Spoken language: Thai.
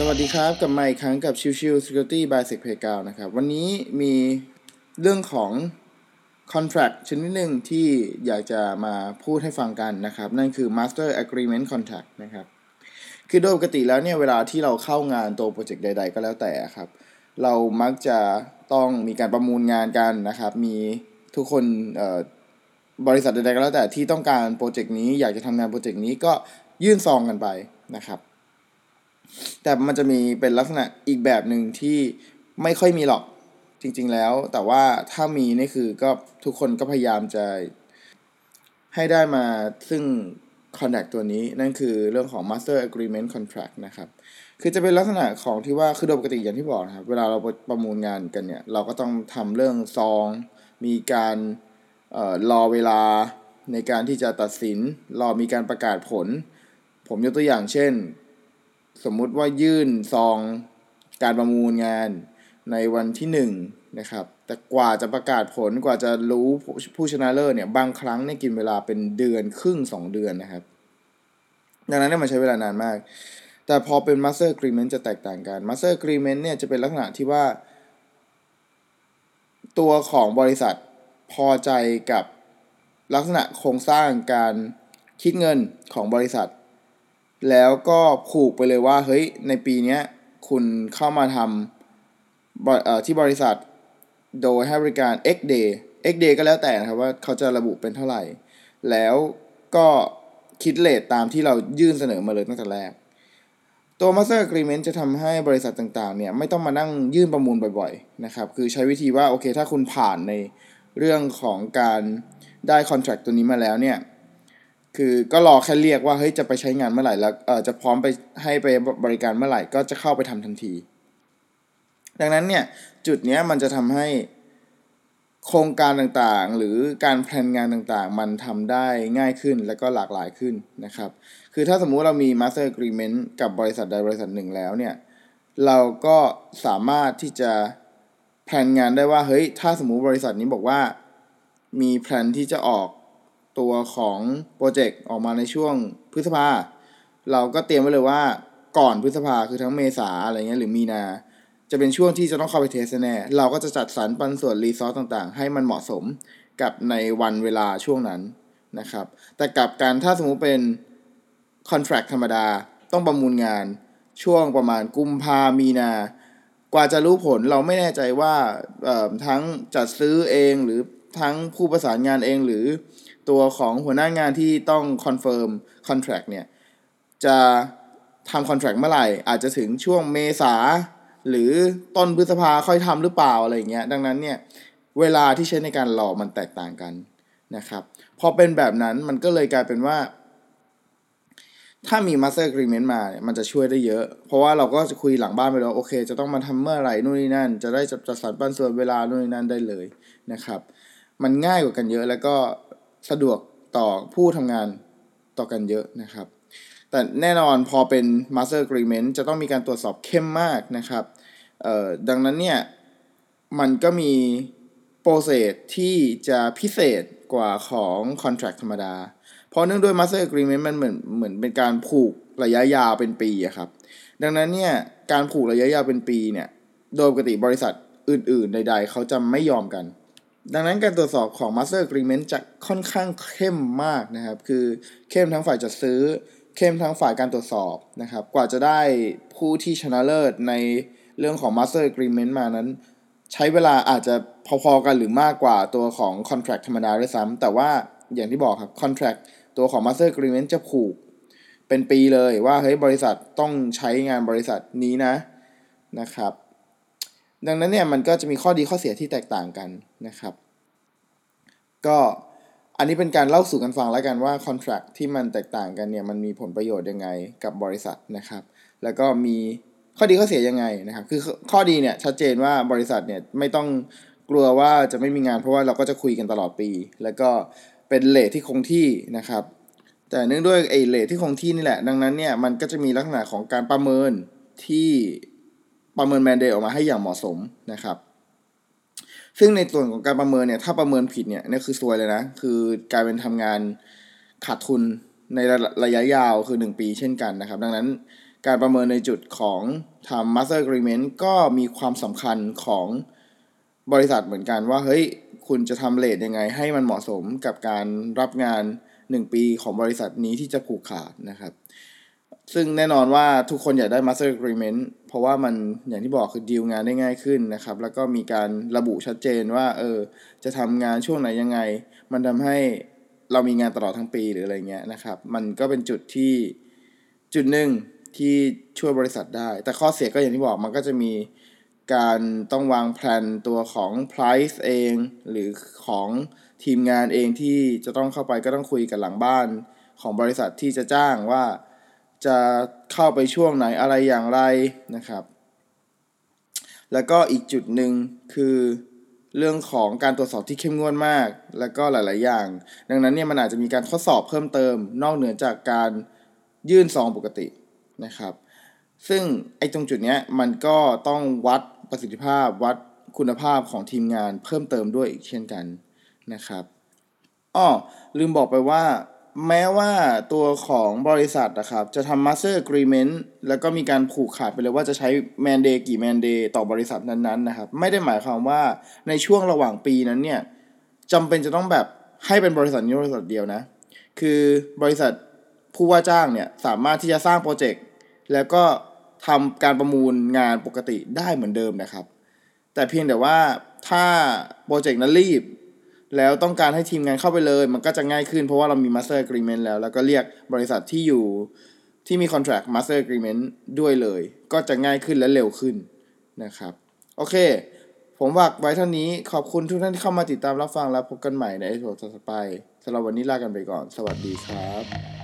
สวัสดีครับกลับมาอีกครั้งกับชิวชิว Security by Sec p a y g o u นะครับ วันนี้มีเรื่องของ contract ชนิดหนึ่งที่อยากจะมาพูดให้ฟังกันนะครับ นั่นคือ Master Agreement Contract นะครับ คือโดยปกติแล้วเนี่ย เวลาที่เราเข้างานตัวโปรเจกต์ใด ๆ ก็แล้วแต่ครับ เรามักจะต้องมีการประมูลงานกันนะครับ มีทุกคนบริษัทใดๆก็แล้วแต่ที่ต้องการโปรเจกต์นี้อยากจะทำงานโปรเจกต์นี้ก็ยื่นซองกันไปนะครับ แต่มันจะมีเป็นลักษณะอีกแบบหนึ่งที่ไม่ค่อยมีหรอกจริง ๆแล้ว แต่ว่าถ้ามีนี่คือก็ทุกคนก็พยายามจะให้ได้มาซึ่ง contract ตัวนี้นั่นคือเรื่องของ master agreement contract นะครับ คือจะเป็นลักษณะของที่ว่าคือโดยปกติอย่างที่บอกนะครับ เวลาเราประมูลงานกันเนี่ย เราก็ต้องทำเรื่องซอง มีการออรอเวลาในการที่จะตัดสิน รอมีการประกาศผล ผมยกตัวอย่างเช่น สมมุติว่ายื่นซองการประมูลงานในวันที่1นนะครับ แต่กว่าจะประกาศผลกว่าจะรู้ผู้ชนะเลิศเนี่ยบางครั้งเนี่ยกินเวลาเป็นเดือนครึ่ง 2 เดือนนะครับ ดังนั้นเนี่ยมันใช้เวลานานมาก แต่พอเป็น Master Agreement จะแตกต่างกัน Master Agreement เนี่ยจะเป็นลักษณะที่ว่า ตัวของบริษัทพอใจกับลักษณะโครงสร้างการคิดเงินของบริษัท แล้วก็ผูกไปเลยว่าเฮ้ยในปีนี้คุณเข้ามาทำที่บริษัทโดยให้บริการ X day X day ก็แล้วแต่นะครับว่าเขาจะระบุเป็นเท่าไหร่ แล้วก็คิดเลทตามที่เรายื่นเสนอมาเลยตั้งแต่แรก ตัว Master Agreement จะทำให้บริษัทต่างๆเนี่ยไม่ต้องมานั่งยื่นประมูลบ่อยๆนะครับ คือใช้วิธีว่าโอเคถ้าคุณผ่านในเรื่องของการได้คอนแท c t ตัวนี้มาแล้วเนี่ย คือก็รอแค่เรียกว่าเฮ้ยจะไปใช้งานเมื่อไหร่แล้วเออจะพร้อมไปให้ไปบริการเมื่อไหร่ก็จะเข้าไปทำทันที ดังนั้นเนี่ยจุดเนี้ยมันจะทำให้โครงการต่างๆ หรือการแพลนงานต่างๆ มันทำได้ง่ายขึ้นและก็หลากหลายขึ้นนะครับ คือถ้าสมมุติเรามี Master Agreement กับบริษัทใดบริษัทหนึ่งแล้วเนี่ยเราก็สามารถที่จะ plan งานได้ว่าเฮ้ยถ้าสมมุติบริษัทนี้บอกว่ามี plan ที่จะออก ตัวของ project ออกมาในช่วงพฤษภา เราก็เตรียมไว้เลยว่าก่อนพฤษภาคือทั้งเมษาอะไรเงี้ยหรือมีนา จะเป็นช่วงที่จะต้องเข้าไป test แน่ เราก็จะจัดสรรปันส่วน resource ต่างๆ ให้มันเหมาะสมกับในวันเวลาช่วงนั้นนะครับ แต่กับการถ้าสมมุติเป็นcontract ธรรมดาต้องประมูลงานช่วงประมาณกุมภามีนา กว่าจะรู้ผลเราไม่แน่ใจว่าทั้งจัดซื้อเองหรือ ทั้งผู้ประสานงานเองหรือตัวของหัวหน้างานที่ต้องคอนเฟิร์มคอนแท c t เนี่ย จะทำคอนแท c t เมื่อไหร่ อาจจะถึงช่วงเมษา หรือต้นพฤษภาค่อยทำหรือเปล่าอะไรเงี้ย ดังนั้นเนี่ย เวลาที่ใช้ในการรอมันแตกต่างกันนะครับ พอเป็นแบบนั้นมันก็เลยกลายเป็นว่า ถ้ามี Master Agreement มาเนี่ยมันจะช่วยได้เยอะ เพราะว่าเราก็จะคุยหลังบ้านไปแล้วโอเค จะต้องมาทำเมื่อไหร่นู่นนี่นั่น จะได้จัดสรรปันส่วนเวลานู่นนี่นั่นได้เลยนะครับ มันง่ายกว่ากันเยอะ แล้วก็สะดวกต่อผู้ทำงานต่อกันเยอะนะครับ แต่แน่นอนพอเป็น Master Agreement จะต้องมีการตรวจสอบเข้มมากนะครับดังนั้นเนี่ยมันก็มีโปรเซสที่จะพิเศษกว่าของ Contract ธรรมดา เพราะเนื่องด้วย Master Agreement มันเหมือนเหมือนเป็นการผูกระยะยาวเป็นปีอะครับ ดังนั้นเนี่ยการผูกระยะยาวเป็นปีเนี่ยโดยปกติบริษัทอื่น ๆ ใด ๆ เขาจะไม่ยอมกัน ดังนั้นการตรวจสอบของ Master Agreement จะค่อนข้างเข้มมากนะครับ คือเข้มทั้งฝ่ายจัดซื้อ เข้มทั้งฝ่ายการตรวจสอบนะครับ กว่าจะได้ผู้ที่ชนะเลิศในเรื่องของ Master Agreement มานั้น ใช้เวลาอาจจะพอๆกันหรือมากกว่าตัวของ Contract ธรรมดาด้วยซ้ำแต่ว่าอย่างที่บอกครับ Contract ตัวของ Master Agreement จะผูกเป็นปีเลยว่าเฮ้ยบริษัทต้องใช้งานบริษัทนี้นะนะครับ ดังนั้นเนี่ยมันก็จะมีข้อดีข้อเสียที่แตกต่างกันนะครับ ก็อันนี้เป็นการเล่าสู่กันฟังแล้วกันว่าคอนแทรคที่มันแตกต่างกันเนี่ยมันมีผลประโยชน์ยังไงกับบริษัทนะครับ แล้วก็มีข้อดีข้อเสียยังไงนะครับ คือข้อดีเนี่ยชัดเจนว่าบริษัทเนี่ยไม่ต้องกลัวว่าจะไม่มีงานเพราะว่าเราก็จะคุยกันตลอดปี แล้วก็เป็นเลทที่คงที่นะครับ แต่เนื่องด้วยไอ้เลทที่คงที่นี่แหละ ดังนั้นเนี่ยมันก็จะมีลักษณะของการประเมินที่ ประเมินแมนเดตออกมาให้อย่างเหมาะสมนะครับ ซึ่งในส่วนของการประเมินเนี่ยถ้าประเมินผิดเนี่ยนี่คือซวยเลยนะ คือกลายเป็นทำงานขาดทุนในระยะยาวคือ 1 ปีเช่นกันนะครับ ดังนั้นการประเมินในจุดของทำ master agreement ก็มีความสำคัญของบริษัทเหมือนกันว่าเฮ้ยคุณจะทำเลทยังไงให้มันเหมาะสมกับการรับงาน 1 ปีของบริษัทนี้ที่จะผูกขาดนะครับ ซึ่งแน่นอนว่าทุกคนอยากได้ master agreement เพราะว่ามันอย่างที่บอกคือดีลงานได้ง่ายขึ้นนะครับ แล้วก็มีการระบุชัดเจนว่า เออ จะทำงานช่วงไหนยังไง มันทำให้เรามีงานตลอดทั้งปีหรืออะไรเงี้ยนะครับ มันก็เป็นจุดที่จุดหนึ่งที่ช่วยบริษัทได้ แต่ข้อเสียก็อย่างที่บอกมันก็จะมีการต้องวางแผนตัวของ price เอง หรือของทีมงานเองที่จะต้องเข้าไปก็ต้องคุยกันหลังบ้านของบริษัทที่จะจ้างว่า จะเข้าไปช่วงไหนอะไรอย่างไรนะครับ แล้วก็อีกจุดหนึ่งคือเรื่องของการตรวจสอบที่เข้มงวดมาก แล้วก็หลาย ๆ อย่าง ดังนั้นเนี่ยมันอาจจะมีการทดสอบเพิ่มเติม นอกเหนือจากการยื่นซองปกตินะครับ ซึ่งไอ้ตรงจุดเนี้ยมันก็ต้องวัดประสิทธิภาพวัดคุณภาพของทีมงานเพิ่มเติมด้วยอีกเช่นกันนะครับอ้อลืมบอกไปว่า แม้ว่าตัวของบริษัทนะครับ จะทำ Master Agreement แล้วก็มีการผูกขาดไปเลยว่าจะใช้ Mandate กี่ Mandate ต่อบริษัทนั้นๆนะครับ ไม่ได้หมายความว่าในช่วงระหว่างปีนั้นเนี่ยจำเป็นจะต้องแบบให้เป็นบริษัทนี้บริษัทเดียวนะ คือบริษัทผู้ว่าจ้างเนี่ยสามารถที่จะสร้างโปรเจกต์แล้วก็ทำการประมูลงานปกติได้เหมือนเดิมนะครับ แต่เพียงแต่ว่าถ้าโปรเจกต์นั้นรีบ แล้วต้องการให้ทีมงานเข้าไปเลย มันก็จะง่ายขึ้นเพราะว่าเรามี Master Agreement แล้ว แล้วก็เรียกบริษัทที่อยู่ที่มี Contract Master Agreement ด้วยเลย ก็จะง่ายขึ้นและเร็วขึ้นนะครับ โอเค ผมฝากไว้เท่านี้ขอบคุณทุกท่านที่เข้ามาติดตามรับฟังแล้วพบกันใหม่ใน episode ต่อไปสำหรับวันนี้ลากันไปก่อน สวัสดีครับ